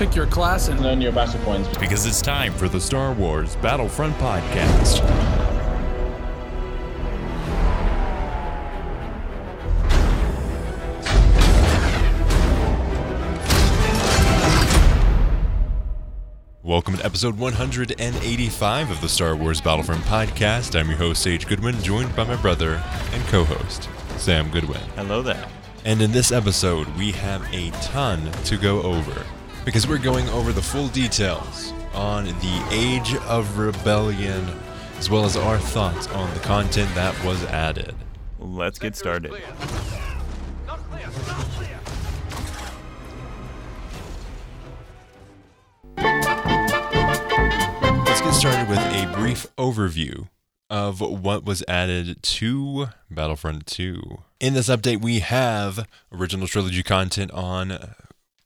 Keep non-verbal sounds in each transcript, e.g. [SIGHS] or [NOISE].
pick your class and earn your battle points. Because it's time for the Star Wars Battlefront Podcast. Welcome to episode 185 of the Star Wars Battlefront Podcast. I'm your host, Sage Goodwin, joined by my brother and co host, Sam Goodwin. Hello there. And in this episode, we have a ton to go over because we're going over the full details on the Age of Rebellion, as well as our thoughts on the content that was added. Let's get started. Let's get started with a brief overview of what was added to Battlefront 2. In this update, we have original trilogy content on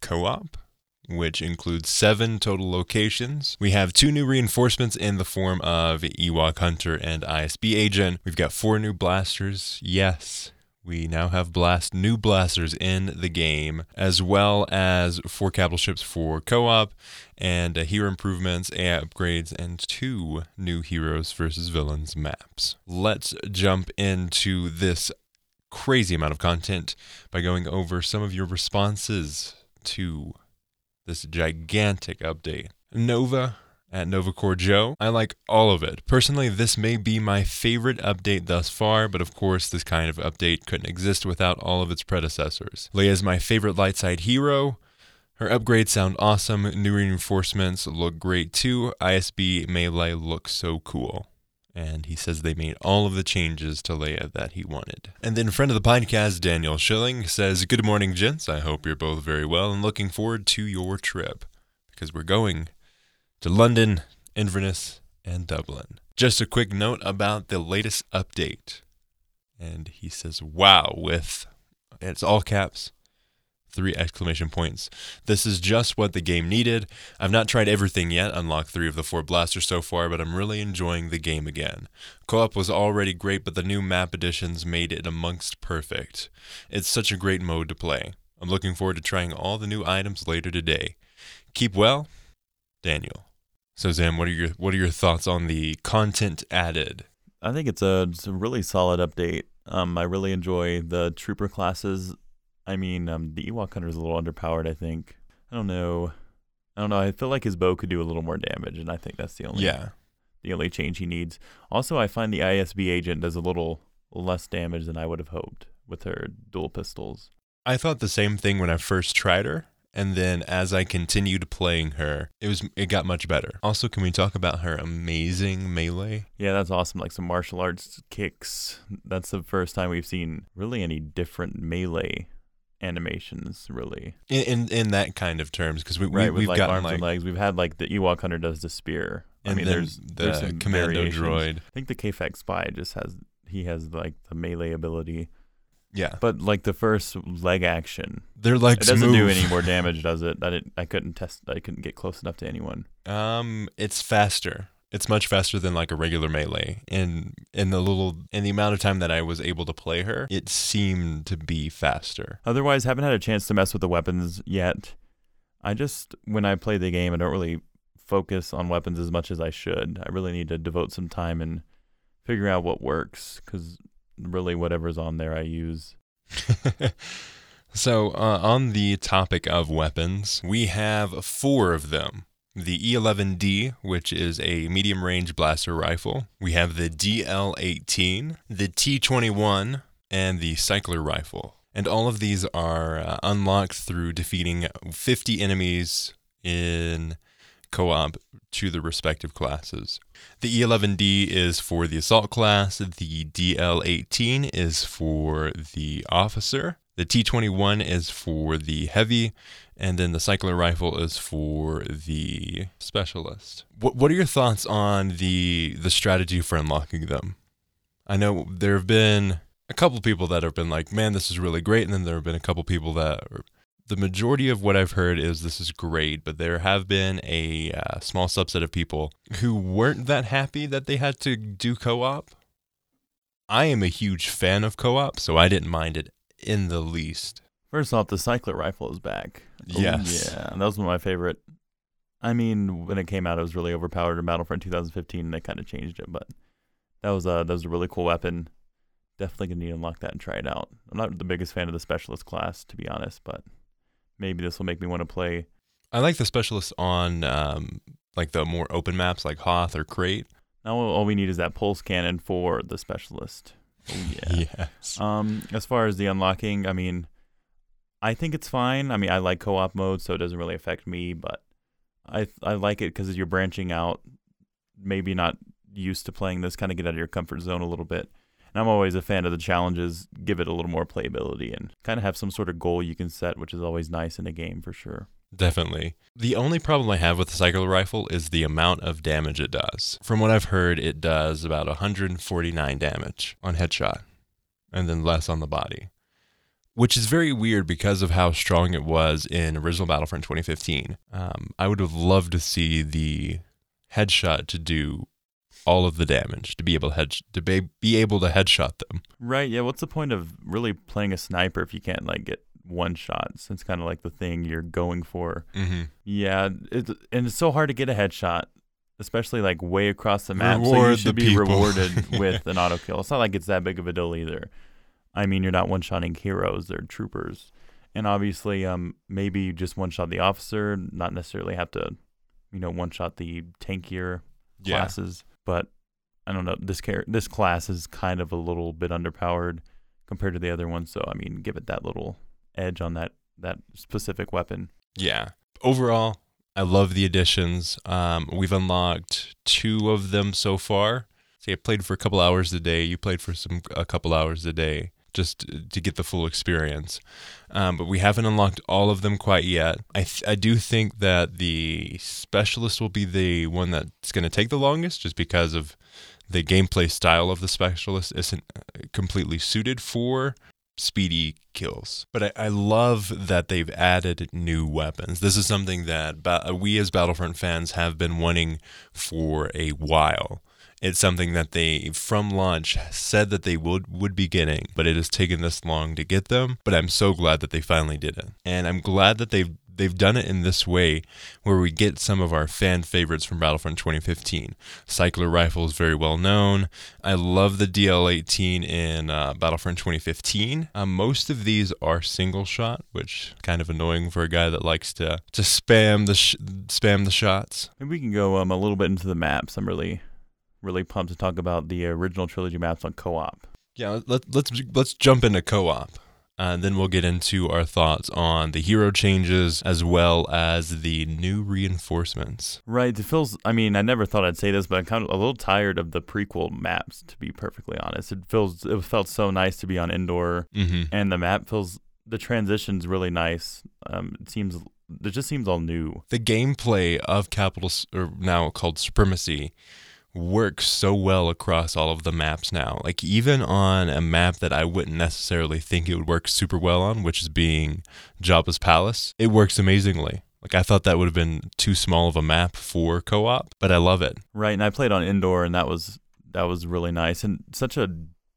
co op, which includes seven total locations. We have two new reinforcements in the form of Ewok Hunter and ISB Agent. We've got four new blasters. Yes, we now have blast new blasters in the game, as well as four capital ships for co-op, and uh, hero improvements, AI upgrades, and two new heroes versus villains maps. Let's jump into this crazy amount of content by going over some of your responses to this gigantic update. Nova at Novacore Joe. I like all of it. Personally, this may be my favorite update thus far, but of course, this kind of update couldn't exist without all of its predecessors. Leia is my favorite light side hero. Her upgrades sound awesome. New reinforcements look great too. ISB Melee looks so cool. And he says they made all of the changes to Leia that he wanted. And then, friend of the podcast, Daniel Schilling, says, Good morning, gents. I hope you're both very well and looking forward to your trip because we're going to London, Inverness, and Dublin. Just a quick note about the latest update. And he says, wow, with it's all caps, three exclamation points. This is just what the game needed. I've not tried everything yet, unlocked three of the four blasters so far, but I'm really enjoying the game again. Co op was already great, but the new map additions made it amongst perfect. It's such a great mode to play. I'm looking forward to trying all the new items later today. Keep well, Daniel. So, Sam, what are your what are your thoughts on the content added? I think it's a, it's a really solid update. Um, I really enjoy the trooper classes. I mean, um, the Ewok Hunter is a little underpowered. I think. I don't know. I don't know. I feel like his bow could do a little more damage, and I think that's the only Yeah, the only change he needs. Also, I find the ISB agent does a little less damage than I would have hoped with her dual pistols. I thought the same thing when I first tried her, and then as I continued playing her, it was it got much better. Also, can we talk about her amazing melee? Yeah, that's awesome. Like some martial arts kicks. That's the first time we've seen really any different melee animations, really. In in, in that kind of terms, because we, Right, we with we've like gotten arms like and legs. We've had like the Ewok Hunter does the spear. I mean, there's the there's some commando variations. droid. I think the KFAX spy just has he has like the melee ability, Yeah, but like the first leg action, they're like it doesn't do any more [LAUGHS] damage, does it? I didn't. I couldn't test. I couldn't get close enough to anyone. Um, it's faster. It's much faster than like a regular melee. And in the little in the amount of time that I was able to play her, it seemed to be faster. Otherwise, haven't had a chance to mess with the weapons yet. I just when I play the game, I don't really focus on weapons as much as I should. I really need to devote some time and figure out what works because really whatever's on there I use. [LAUGHS] so, uh, on the topic of weapons, we have four of them. The E11D, which is a medium range blaster rifle. We have the DL18, the T21, and the cycler rifle. And all of these are uh, unlocked through defeating 50 enemies in co op to the respective classes. The E11D is for the assault class, the DL18 is for the officer, the T21 is for the heavy, and then the cycler rifle is for the specialist. What what are your thoughts on the the strategy for unlocking them? I know there have been a couple people that have been like, "Man, this is really great," and then there have been a couple people that are, the majority of what I've heard is this is great, but there have been a uh, small subset of people who weren't that happy that they had to do co-op. I am a huge fan of co-op, so I didn't mind it in the least. First off, the cycler rifle is back. Oh, Yes. yeah, that was one of my favorite. I mean, when it came out, it was really overpowered in Battlefront 2015, and they kind of changed it. But that was a that was a really cool weapon. Definitely gonna need to unlock that and try it out. I'm not the biggest fan of the specialist class, to be honest, but maybe this will make me want to play. I like the specialists on um, like the more open maps like Hoth or Crait. Now all we need is that pulse cannon for the specialist. Oh, yeah. Yes. Um, as far as the unlocking, I mean, I think it's fine. I mean, I like co-op mode, so it doesn't really affect me. But I I like it because you're branching out. Maybe not used to playing this, kind of get out of your comfort zone a little bit. And I'm always a fan of the challenges. Give it a little more playability and kind of have some sort of goal you can set, which is always nice in a game for sure. Definitely. The only problem I have with the cycler rifle is the amount of damage it does. From what I've heard, it does about 149 damage on headshot and then less on the body, which is very weird because of how strong it was in original Battlefront 2015. Um, I would have loved to see the headshot to do all of the damage to be able to head to be, be able to headshot them. Right? Yeah. What's the point of really playing a sniper if you can't like get one shot? Since kind of like the thing you're going for. Mm-hmm. Yeah, it's, and it's so hard to get a headshot, especially like way across the map. so you should be people. rewarded [LAUGHS] with an auto kill. It's not like it's that big of a deal either. I mean, you're not one shotting heroes; they're troopers, and obviously, um, maybe you just one shot the officer, not necessarily have to, you know, one shot the tankier Yeah. classes. But I don't know. This char- this class is kind of a little bit underpowered compared to the other ones. So I mean, give it that little edge on that that specific weapon. Yeah. Overall, I love the additions. Um, we've unlocked two of them so far. See, I played for a couple hours a day. You played for some a couple hours a day just to get the full experience. Um, but we haven't unlocked all of them quite yet. I th- I do think that the specialist will be the one that's going to take the longest, just because of the gameplay style of the specialist isn't uh, completely suited for speedy kills. But I, I love that they've added new weapons. This is something that ba- we as Battlefront fans have been wanting for a while. It's something that they, from launch, said that they would would be getting, but it has taken this long to get them. But I'm so glad that they finally did it, and I'm glad that they've they've done it in this way, where we get some of our fan favorites from Battlefront 2015. Cycler rifle is very well known. I love the DL18 in uh, Battlefront 2015. Uh, most of these are single shot, which kind of annoying for a guy that likes to to spam the sh- spam the shots. Maybe we can go um, a little bit into the maps. I'm really, really pumped to talk about the original trilogy maps on co-op. Yeah, let, let's let's jump into co-op. Uh, then we'll get into our thoughts on the hero changes as well as the new reinforcements. Right. It feels. I mean, I never thought I'd say this, but I'm kind of a little tired of the prequel maps. To be perfectly honest, it feels. It felt so nice to be on Endor, Mm-hmm. and the map feels. The transition's really nice. Um, it seems. It just seems all new. The gameplay of Capital, or now called Supremacy, works so well across all of the maps now. Like even on a map that I wouldn't necessarily think it would work super well on, which is being Jabba's Palace, it works amazingly. Like I thought that would have been too small of a map for co-op, but I love it. Right. And I played on Endor, and that was that was really nice, and such a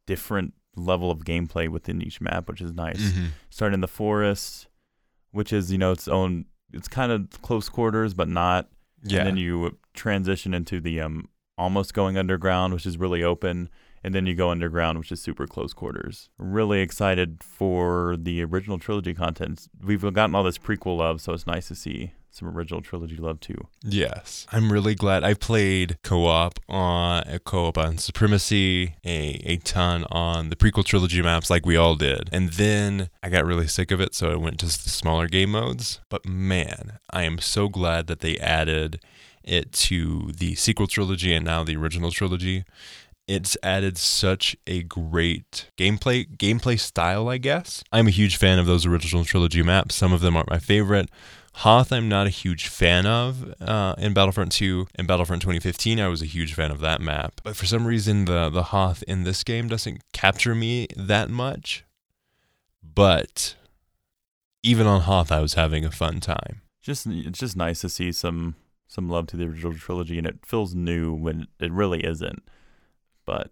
different level of gameplay within each map, which is nice. Mm-hmm. Start in the forest, which is you know its own. It's kind of close quarters, but not. Yeah. And then you transition into the um almost going underground, which is really open, and then you go underground, which is super close quarters. Really excited for the original trilogy content. We've gotten all this prequel love, so it's nice to see some original trilogy love too. Yes, I'm really glad I played co-op on a co-op on Supremacy, a a ton on the prequel trilogy maps, like we all did, and then I got really sick of it, so I went to the smaller game modes. But man, I am so glad that they added it to the sequel trilogy and now the original trilogy. It's added such a great gameplay gameplay style, I guess. I'm a huge fan of those original trilogy maps. Some of them aren't my favorite. Hoth, I'm not a huge fan of uh, in Battlefront 2. In Battlefront 2015, I was a huge fan of that map. But for some reason, the, the Hoth in this game doesn't capture me that much. But even on Hoth, I was having a fun time. Just it's just nice to see some some love to the original trilogy, and it feels new when it really isn't. But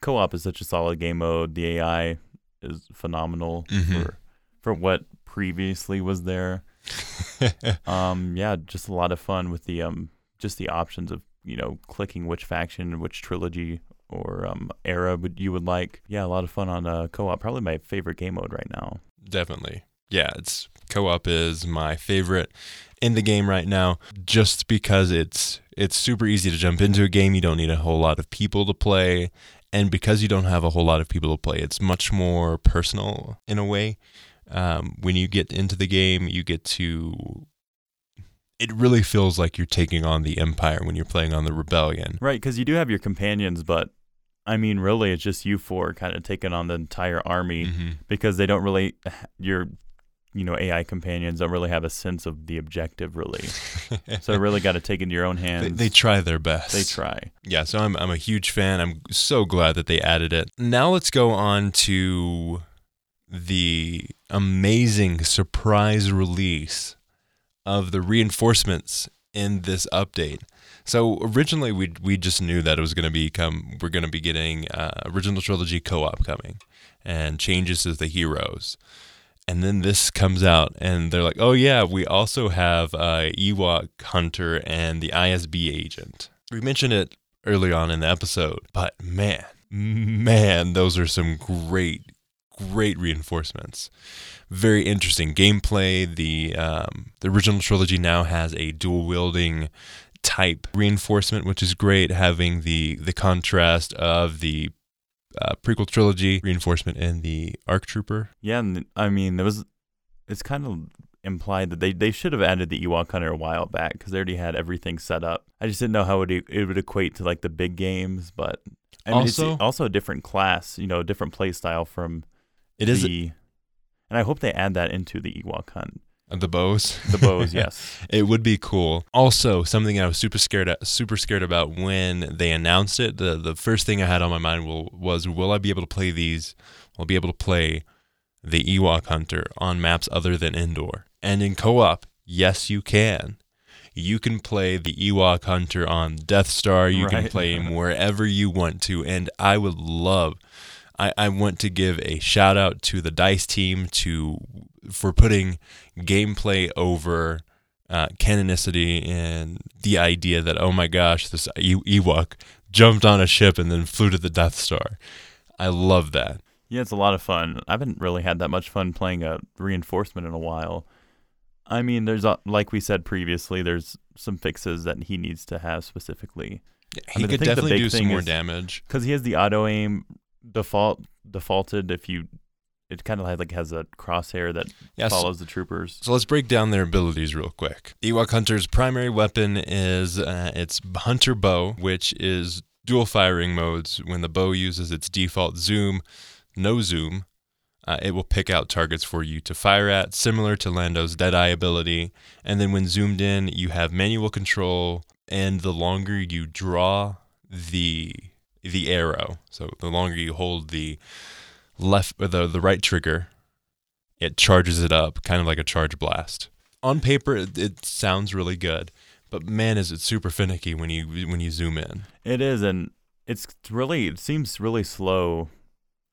co-op is such a solid game mode. The AI is phenomenal Mhm. for for what previously was there. [LAUGHS] um, yeah, just a lot of fun with the um, just the options of you know clicking which faction, which trilogy or um, era would you would like. Yeah, a lot of fun on uh, co-op. Probably my favorite game mode right now. Definitely. Yeah, it's co-op is my favorite in the game right now just because it's it's super easy to jump into a game. You don't need a whole lot of people to play and because you don't have a whole lot of people to play, it's much more personal in a way. Um, when you get into the game, you get to. It really feels like you're taking on the Empire when you're playing on the Rebellion. Right, because you do have your companions, but I mean, really, it's just you four kind of taking on the entire army mm-hmm. because they don't really. [SIGHS] Your you know AI companions don't really have a sense of the objective really. [LAUGHS] so really got to take into your own hands. They, they, try their best. They try. Yeah, so I'm I'm a huge fan. I'm so glad that they added it. Now let's go on to the amazing surprise release of the reinforcements in this update. So originally we we just knew that it was going to become we're going to be getting uh, original trilogy co-op coming and changes to the heroes and then this comes out and they're like oh yeah we also have uh, ewok hunter and the isb agent. We mentioned it early on in the episode but man man those are some great great reinforcements. Very interesting gameplay. The um, the original trilogy now has a dual wielding type reinforcement which is great having the the contrast of the uh, prequel trilogy reinforcement and the ARC Trooper. Yeah, and I mean, there was it's kind of implied that they, they should have added the Ewok Hunter a while back because they already had everything set up. I just didn't know how it it would equate to like the big games, but I mean, also, it's also a different class, you know, a different play style from it is, the, and I hope they add that into the Ewok Hunt. The bows. The bows, [LAUGHS] yes. it would be cool. Also, something I was super scared at, super scared about when they announced it. The the first thing I had on my mind will, was will I be able to play these? Will I be able to play the Ewok Hunter on maps other than Endor? And in co-op, yes, you can. You can play the Ewok Hunter on Death Star. You right. can play [LAUGHS] him wherever you want to, and I would love. I, I want to give a shout out to the Dice team to for putting gameplay over uh, canonicity and the idea that oh my gosh, this Ewok jumped on a ship and then flew to the Death Star. I love that. Yeah, it's a lot of fun. I haven't really had that much fun playing a reinforcement in a while. I mean, there's a, like we said previously, there's some fixes that he needs to have specifically. Yeah, he I mean, could definitely do some more damage because he has the auto aim default defaulted if you it kind of like has a crosshair that follows the troopers. So let's break down their abilities real quick. Ewok Hunter's primary weapon is uh, its Hunter Bow, which is dual firing modes. When the bow uses its default zoom, no zoom, uh, it will pick out targets for you to fire at, similar to Lando's Deadeye ability. And then when zoomed in, you have manual control, and the longer you draw the the arrow, so the longer you hold the left the the right trigger, it charges it up, kind of like a charge blast. On paper, it, it sounds really good, but man, is it super finicky when you when you zoom in. It is, and it's really it seems really slow.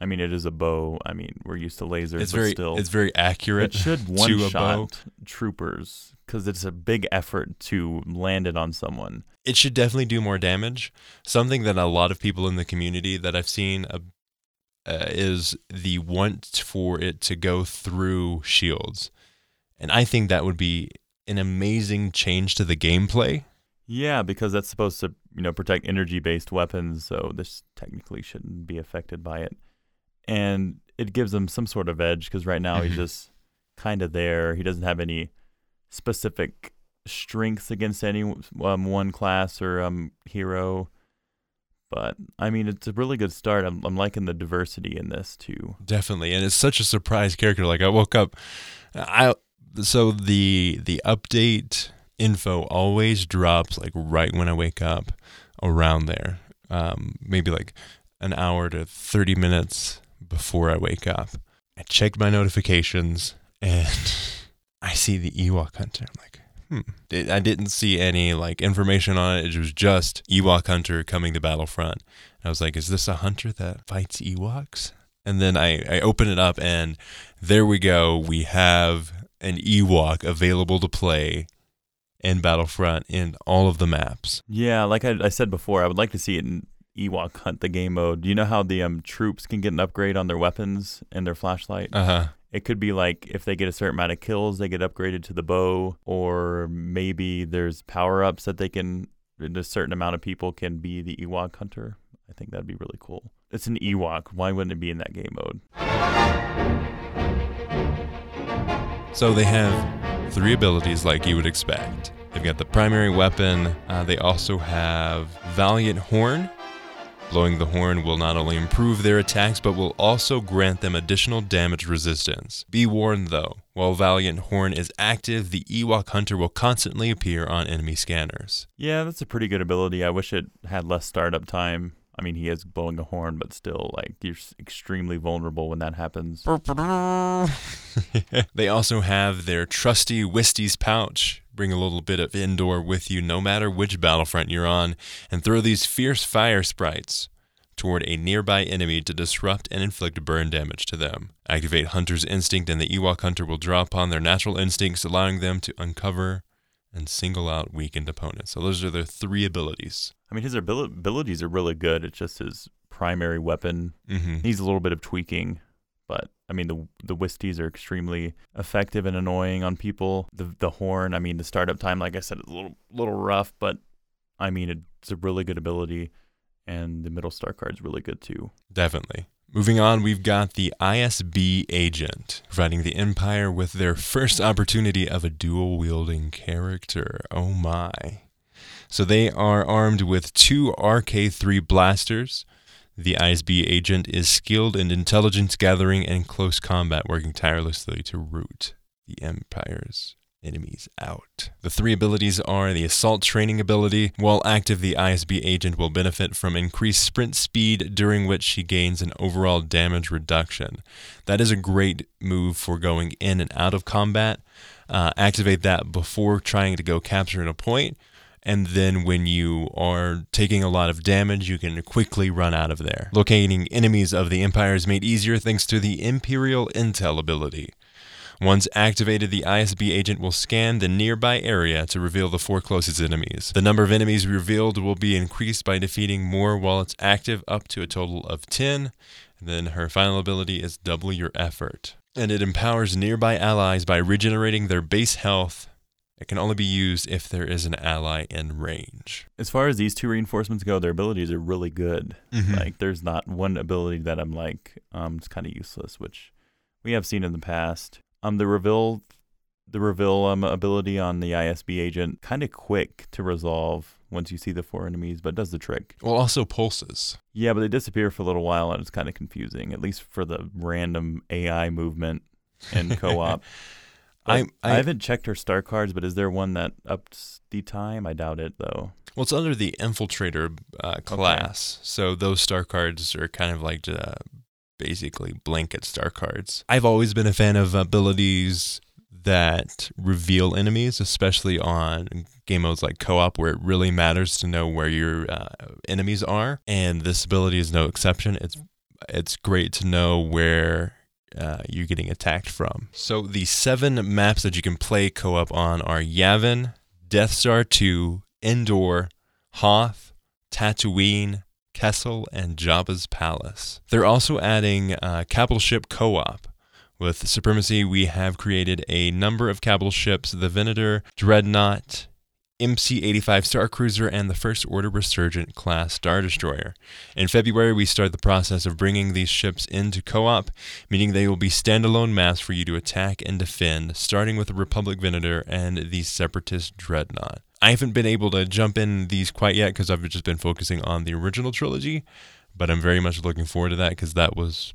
I mean, it is a bow. I mean, we're used to lasers, it's but very, still, it's very accurate. It should [LAUGHS] one shot troopers because it's a big effort to land it on someone. It should definitely do more damage. Something that a lot of people in the community that I've seen uh, uh, is the want for it to go through shields. And I think that would be an amazing change to the gameplay. Yeah, because that's supposed to, you know, protect energy-based weapons, so this technically shouldn't be affected by it. And it gives him some sort of edge because right now mm-hmm. he's just kind of there. He doesn't have any specific strengths against any um, one class or um, hero. But I mean, it's a really good start. I'm, I'm liking the diversity in this too. Definitely, and it's such a surprise character. Like I woke up, I so the the update info always drops like right when I wake up, around there, um, maybe like an hour to thirty minutes before I wake up. I checked my notifications and [LAUGHS] I see the Ewok Hunter. I'm like, Hmm. I didn't see any like information on it. It was just Ewok Hunter coming to Battlefront. I was like, is this a hunter that fights Ewoks? And then I, I open it up, and there we go. We have an Ewok available to play in Battlefront in all of the maps. Yeah, like I, I said before, I would like to see it in Ewok Hunt the game mode. Do you know how the um, troops can get an upgrade on their weapons and their flashlight? Uh huh. It could be like if they get a certain amount of kills, they get upgraded to the bow, or maybe there's power ups that they can, a certain amount of people can be the Ewok hunter. I think that'd be really cool. It's an Ewok. Why wouldn't it be in that game mode? So they have three abilities like you would expect. They've got the primary weapon, uh, they also have Valiant Horn. Blowing the horn will not only improve their attacks, but will also grant them additional damage resistance. Be warned though, while Valiant Horn is active, the Ewok Hunter will constantly appear on enemy scanners. Yeah, that's a pretty good ability. I wish it had less startup time. I mean, he is blowing a horn, but still, like, you're extremely vulnerable when that happens. [LAUGHS] they also have their trusty Wisties pouch. Bring a little bit of Endor with you no matter which battlefront you're on, and throw these fierce fire sprites toward a nearby enemy to disrupt and inflict burn damage to them. Activate Hunter's Instinct, and the Ewok Hunter will draw upon their natural instincts, allowing them to uncover and single out weakened opponents. So those are their three abilities. I mean, his abil- abilities are really good. It's just his primary weapon Mm-hmm. needs a little bit of tweaking. But I mean, the the Wisties are extremely effective and annoying on people. The the horn, I mean, the startup time, like I said, is a little little rough, but I mean, it's a really good ability, and the middle star card's really good too. Definitely. Moving on, we've got the ISB agent, providing the Empire with their first opportunity of a dual wielding character. Oh my. So they are armed with two RK3 blasters. The ISB agent is skilled in intelligence gathering and close combat, working tirelessly to root the Empire's enemies out. The three abilities are the assault training ability. While active, the ISB agent will benefit from increased sprint speed, during which she gains an overall damage reduction. That is a great move for going in and out of combat. Uh, activate that before trying to go capture a point. And then when you are taking a lot of damage, you can quickly run out of there. Locating enemies of the Empire is made easier thanks to the Imperial Intel ability. Once activated, the ISB agent will scan the nearby area to reveal the four closest enemies. The number of enemies revealed will be increased by defeating more while it's active, up to a total of 10. And then her final ability is double your effort. And it empowers nearby allies by regenerating their base health. It can only be used if there is an ally in range. As far as these two reinforcements go, their abilities are really good. Mhm. Like, there's not one ability that I'm like, um, it's kind of useless, which we have seen in the past. Um, the reveal, the reveal um ability on the ISB agent, kind of quick to resolve once you see the four enemies, but does the trick. Well, also pulses. Yeah, but they disappear for a little while, and it's kind of confusing, at least for the random AI movement and [LAUGHS] co-op. [LAUGHS] I- I, I- haven't checked her star cards, but is there one that ups the time? I doubt it though. Well, it's under the infiltrator uh, class, so those star cards are kind of like uh, basically blanket star cards. I've always been a fan of abilities that reveal enemies, especially on game modes like co-op, where it really matters to know where your uh, enemies are. And this ability is no exception. It's it's great to know where uh, you're getting attacked from. So the seven maps that you can play co-op on are Yavin, Death Star 2, Endor, Hoth, Tatooine, Kessel, and Jabba's Palace. They're also adding uh, capital ship co-op. With Supremacy, we have created a number of capital ships, the Venator, Dreadnought, MC-85 Star Cruiser, and the First Order Resurgent class Star Destroyer. In February, we start the process of bringing these ships into co-op, meaning they will be standalone maps for you to attack and defend, starting with the Republic Venator and the Separatist Dreadnought. I haven't been able to jump in these quite yet because I've just been focusing on the original trilogy, but I'm very much looking forward to that because that was,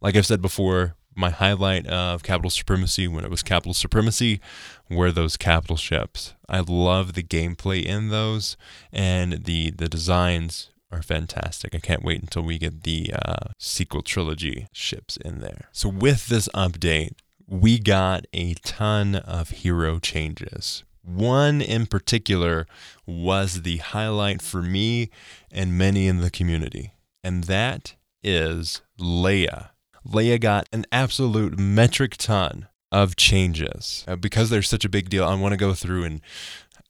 like I've said before, my highlight of Capital Supremacy when it was Capital Supremacy were those capital ships. I love the gameplay in those, and the the designs are fantastic. I can't wait until we get the uh, sequel trilogy ships in there. So with this update, we got a ton of hero changes. One in particular was the highlight for me and many in the community, and that is Leia Leia got an absolute metric ton of changes. Uh, because they're such a big deal, I want to go through and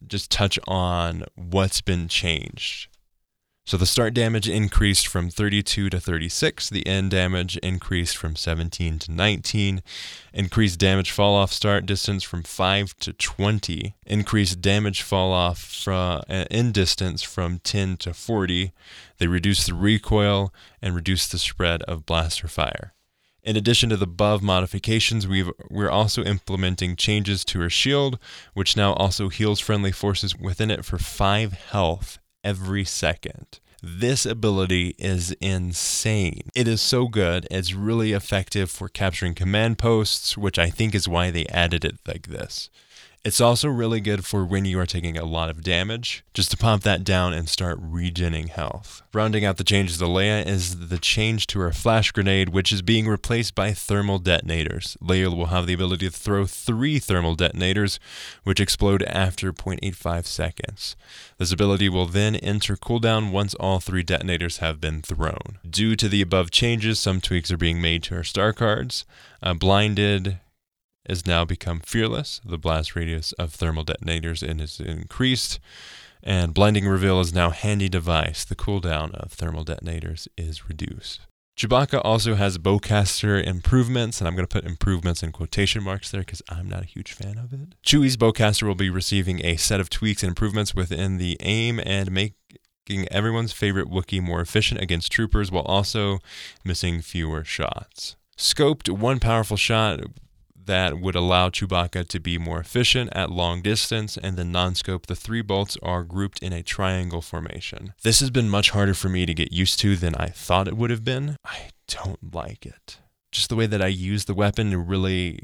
just touch on what's been changed. So the start damage increased from 32 to 36. The end damage increased from 17 to 19. Increased damage fall off start distance from 5 to 20. Increased damage fall off from uh, distance from 10 to 40. They reduced the recoil and reduced the spread of blaster fire. In addition to the above modifications, we are also implementing changes to her shield, which now also heals friendly forces within it for 5 health every second. This ability is insane. It is so good. It's really effective for capturing command posts, which I think is why they added it like this. It's also really good for when you are taking a lot of damage, just to pump that down and start regening health. Rounding out the changes to Leia is the change to her flash grenade, which is being replaced by thermal detonators. Leia will have the ability to throw three thermal detonators, which explode after 0.85 seconds. This ability will then enter cooldown once all three detonators have been thrown. Due to the above changes, some tweaks are being made to her star cards. Uh, blinded has now become fearless. The blast radius of thermal detonators is increased, and blinding reveal is now handy device. The cooldown of thermal detonators is reduced. Chewbacca also has bowcaster improvements, and I'm going to put improvements in quotation marks there because I'm not a huge fan of it. Chewie's bowcaster will be receiving a set of tweaks and improvements within the aim and making everyone's favorite Wookiee more efficient against troopers while also missing fewer shots. Scoped one powerful shot that would allow Chewbacca to be more efficient at long distance, and the non-scope, the three bolts are grouped in a triangle formation. This has been much harder for me to get used to than I thought it would have been. I don't like it. Just the way that I use the weapon really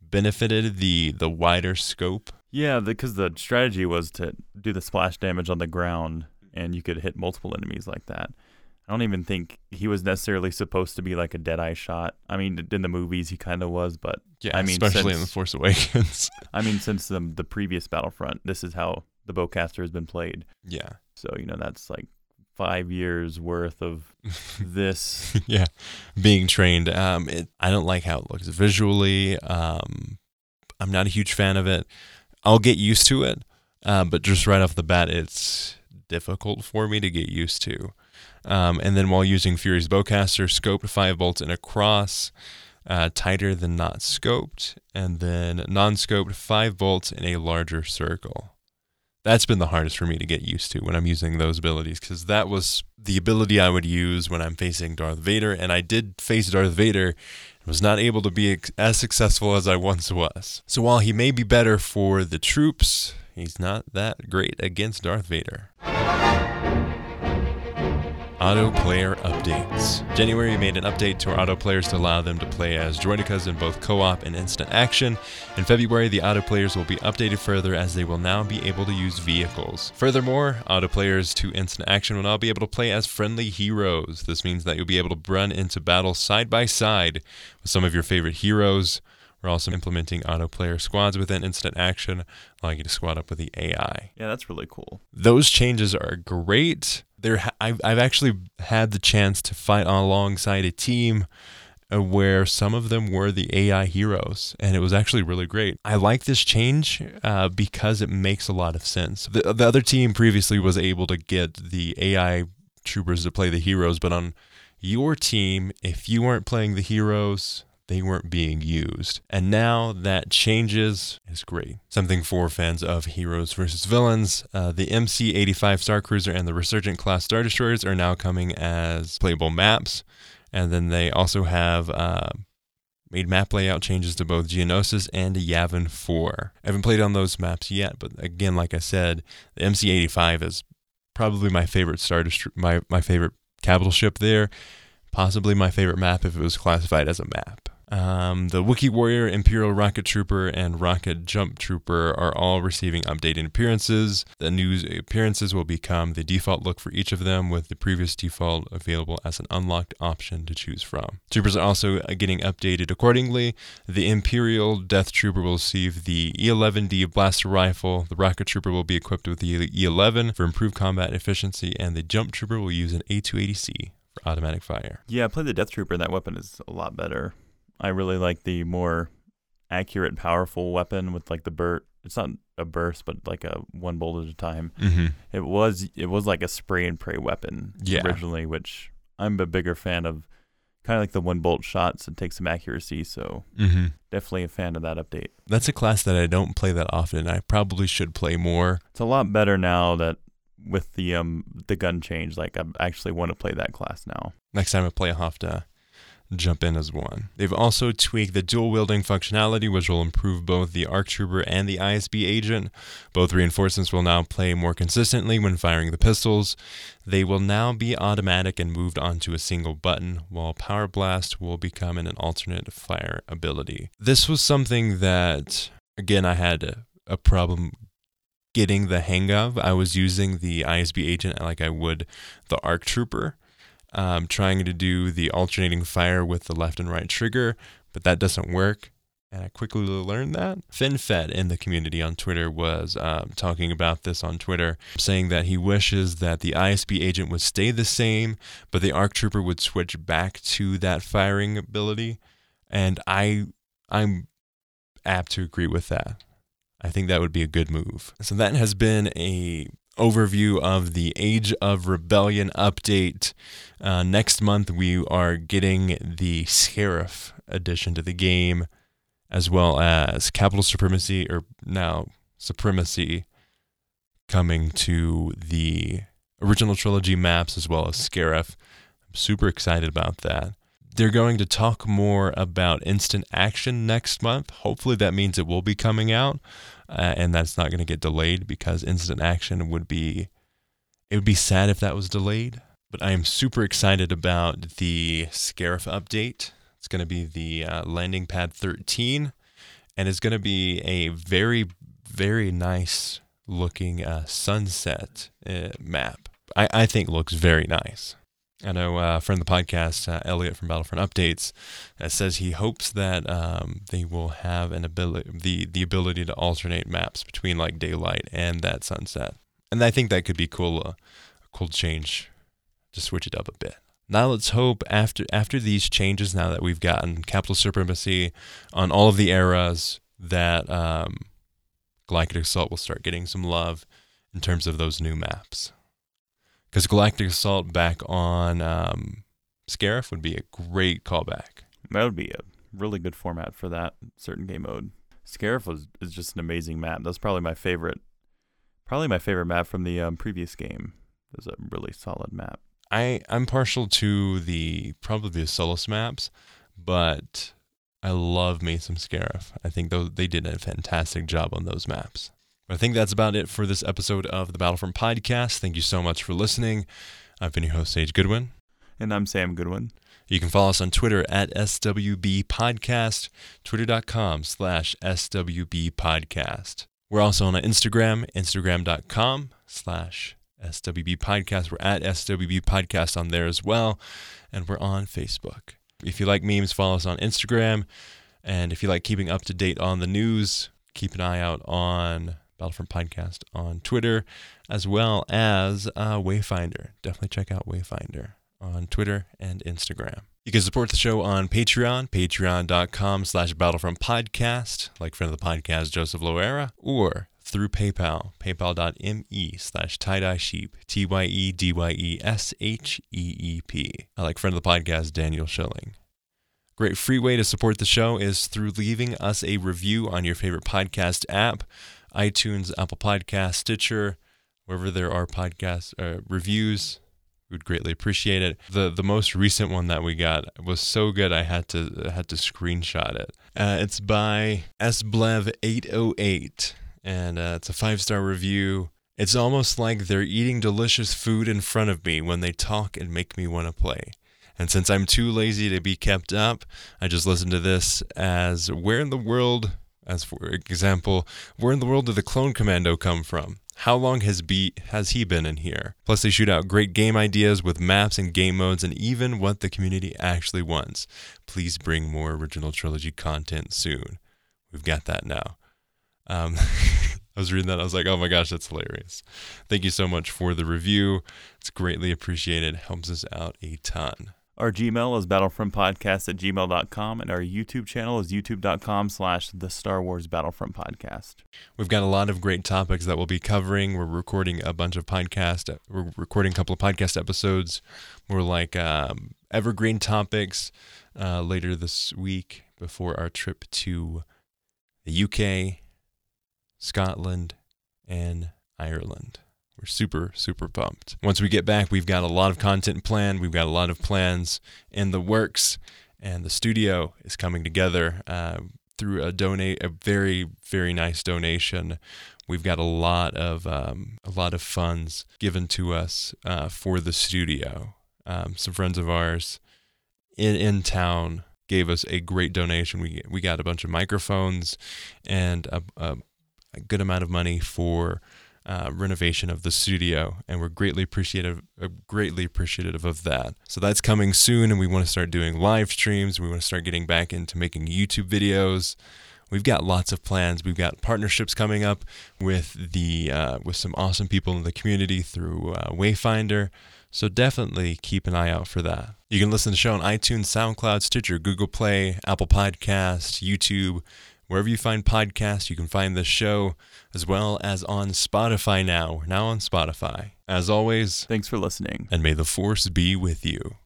benefited the the wider scope. Yeah, because the, the strategy was to do the splash damage on the ground, and you could hit multiple enemies like that. I don't even think he was necessarily supposed to be like a Deadeye shot. I mean, in the movies he kind of was, but yeah, I mean, especially since, in the Force Awakens. [LAUGHS] I mean, since the the previous Battlefront, this is how the bowcaster has been played. Yeah. So you know that's like five years worth of [LAUGHS] this. yeah, being trained. Um, it, I don't like how it looks visually. Um, I'm not a huge fan of it. I'll get used to it, uh, but just right off the bat, it's difficult for me to get used to. Um, and then while using Fury's bowcaster, scoped 5 bolts in a cross, uh, tighter than not scoped, and then non scoped 5 bolts in a larger circle. That's been the hardest for me to get used to when I'm using those abilities because that was the ability I would use when I'm facing Darth Vader, and I did face Darth Vader and was not able to be as successful as I once was. So while he may be better for the troops, he's not that great against Darth Vader. Auto player updates. January made an update to our auto players to allow them to play as droidekas in both co op and instant action. In February, the auto players will be updated further as they will now be able to use vehicles. Furthermore, auto players to instant action will now be able to play as friendly heroes. This means that you'll be able to run into battle side by side with some of your favorite heroes. We're also implementing auto player squads within instant action, allowing you to squad up with the AI. Yeah, that's really cool. Those changes are great there I've, I've actually had the chance to fight alongside a team uh, where some of them were the AI heroes, and it was actually really great. I like this change uh, because it makes a lot of sense. The, the other team previously was able to get the AI troopers to play the heroes, but on your team, if you weren't playing the heroes, they weren't being used. And now that changes is great. Something for fans of heroes versus villains. Uh, the MC 85 Star Cruiser and the Resurgent class Star Destroyers are now coming as playable maps. And then they also have uh, made map layout changes to both Geonosis and Yavin 4. I haven't played on those maps yet, but again, like I said, the MC 85 is probably my favorite Star my, my favorite capital ship there. Possibly my favorite map if it was classified as a map. Um, the Wookiee Warrior, Imperial Rocket Trooper, and Rocket Jump Trooper are all receiving updated appearances. The new appearances will become the default look for each of them, with the previous default available as an unlocked option to choose from. Troopers are also getting updated accordingly. The Imperial Death Trooper will receive the E11D blaster rifle. The Rocket Trooper will be equipped with the E11 for improved combat efficiency, and the Jump Trooper will use an A280C for automatic fire. Yeah, I played the Death Trooper, and that weapon is a lot better. I really like the more accurate, powerful weapon with like the burst. It's not a burst, but like a one bolt at a time. Mm-hmm. It was it was like a spray and pray weapon Yeah. originally, which I'm a bigger fan of. Kind of like the one bolt shots and take some accuracy. So Mm-hmm. definitely a fan of that update. That's a class that I don't play that often. I probably should play more. It's a lot better now that with the um the gun change. Like I actually want to play that class now. Next time I play, have to jump in as one. They've also tweaked the dual wielding functionality, which will improve both the ARC Trooper and the ISB agent. Both reinforcements will now play more consistently when firing the pistols. They will now be automatic and moved onto a single button, while Power Blast will become an alternate fire ability. This was something that, again, I had a, problem getting the hang of. I was using the ISB agent like I would the ARC Trooper um, trying to do the alternating fire with the left and right trigger, but that doesn't work. And I quickly learned that. FinFed in the community on Twitter was um, talking about this on Twitter, saying that he wishes that the ISB agent would stay the same, but the ARC Trooper would switch back to that firing ability. And I, I'm apt to agree with that. I think that would be a good move. So that has been a overview of the Age of Rebellion update. Uh, next month we are getting the Scarif addition to the game, as well as Capital Supremacy, or now Supremacy, coming to the original trilogy maps as well as Scarif. I'm super excited about that. They're going to talk more about instant action next month. Hopefully, that means it will be coming out, uh, and that's not going to get delayed because instant action would be. It would be sad if that was delayed. But I am super excited about the Scarif update. It's going to be the uh, landing pad 13, and it's going to be a very, very nice looking uh, sunset uh, map. I, I think looks very nice. I know uh, a friend of the podcast, uh, Elliot from Battlefront Updates, uh, says he hopes that um, they will have an ability, the the ability to alternate maps between like daylight and that sunset, and I think that could be cool, uh, a cool change to switch it up a bit. Now let's hope after after these changes, now that we've gotten capital supremacy on all of the eras, that um, Galactic Assault will start getting some love in terms of those new maps because Galactic Assault back on um, Scarif would be a great callback. That would be a really good format for that certain game mode. Scarif was is just an amazing map. That's probably my favorite. Probably my favorite map from the um, previous game. It was a really solid map. I I'm partial to the probably the Solus maps, but I love me some Scarif. I think those they did a fantastic job on those maps. I think that's about it for this episode of the Battlefront Podcast. Thank you so much for listening. I've been your host, Sage Goodwin. And I'm Sam Goodwin. You can follow us on Twitter at SWB Podcast, twitter.com slash SWB Podcast. We're also on Instagram, instagram.com slash SWB Podcast. We're at SWB Podcast on there as well. And we're on Facebook. If you like memes, follow us on Instagram. And if you like keeping up to date on the news, keep an eye out on Battlefront Podcast on Twitter, as well as uh, Wayfinder. Definitely check out Wayfinder on Twitter and Instagram. You can support the show on Patreon, patreon.com slash Battlefront Podcast, like friend of the podcast, Joseph Loera, or through PayPal, paypal.me slash tie-dye sheep, E T-Y-E-D-Y-E-S-H-E-E-P. I like friend of the podcast, Daniel Schilling. Great free way to support the show is through leaving us a review on your favorite podcast app, iTunes, Apple Podcast, Stitcher, wherever there are podcast uh, reviews. We would greatly appreciate it. The the most recent one that we got was so good I had to I had to screenshot it. Uh, it's by sblev808 and uh, it's a five star review. It's almost like they're eating delicious food in front of me when they talk and make me want to play. And since I'm too lazy to be kept up, I just listen to this as where in the world, as for example, where in the world did the clone commando come from? How long has has he been in here? Plus they shoot out great game ideas with maps and game modes and even what the community actually wants. Please bring more original trilogy content soon. We've got that now. Um, [LAUGHS] I was reading that. I was like, oh my gosh, that's hilarious. Thank you so much for the review. It's greatly appreciated. Helps us out a ton. Our Gmail is battlefrontpodcast at gmail.com, and our YouTube channel is youtube.com slash the Star Wars Battlefront Podcast. We've got a lot of great topics that we'll be covering. We're recording a bunch of podcast. We're recording a couple of podcast episodes. More like um, evergreen topics uh, later this week before our trip to the UK, Scotland, and Ireland. We're super, super pumped. Once we get back, we've got a lot of content planned. We've got a lot of plans in the works, and the studio is coming together uh, through a donate a very, very nice donation. We've got a lot of um, a lot of funds given to us uh, for the studio. Um, some friends of ours in in town gave us a great donation. We we got a bunch of microphones and a, a, a good amount of money for uh, renovation of the studio, and we're greatly appreciative, uh, greatly appreciative of that. So that's coming soon, and we want to start doing live streams. We want to start getting back into making YouTube videos. We've got lots of plans. We've got partnerships coming up with the uh, with some awesome people in the community through uh, Wayfinder. So definitely keep an eye out for that. You can listen to the show on iTunes, SoundCloud, Stitcher, Google Play, Apple Podcast, YouTube, wherever you find podcasts. You can find this show as well as on Spotify now. We're now on Spotify. As always, Thanks for listening. and may the force be with you.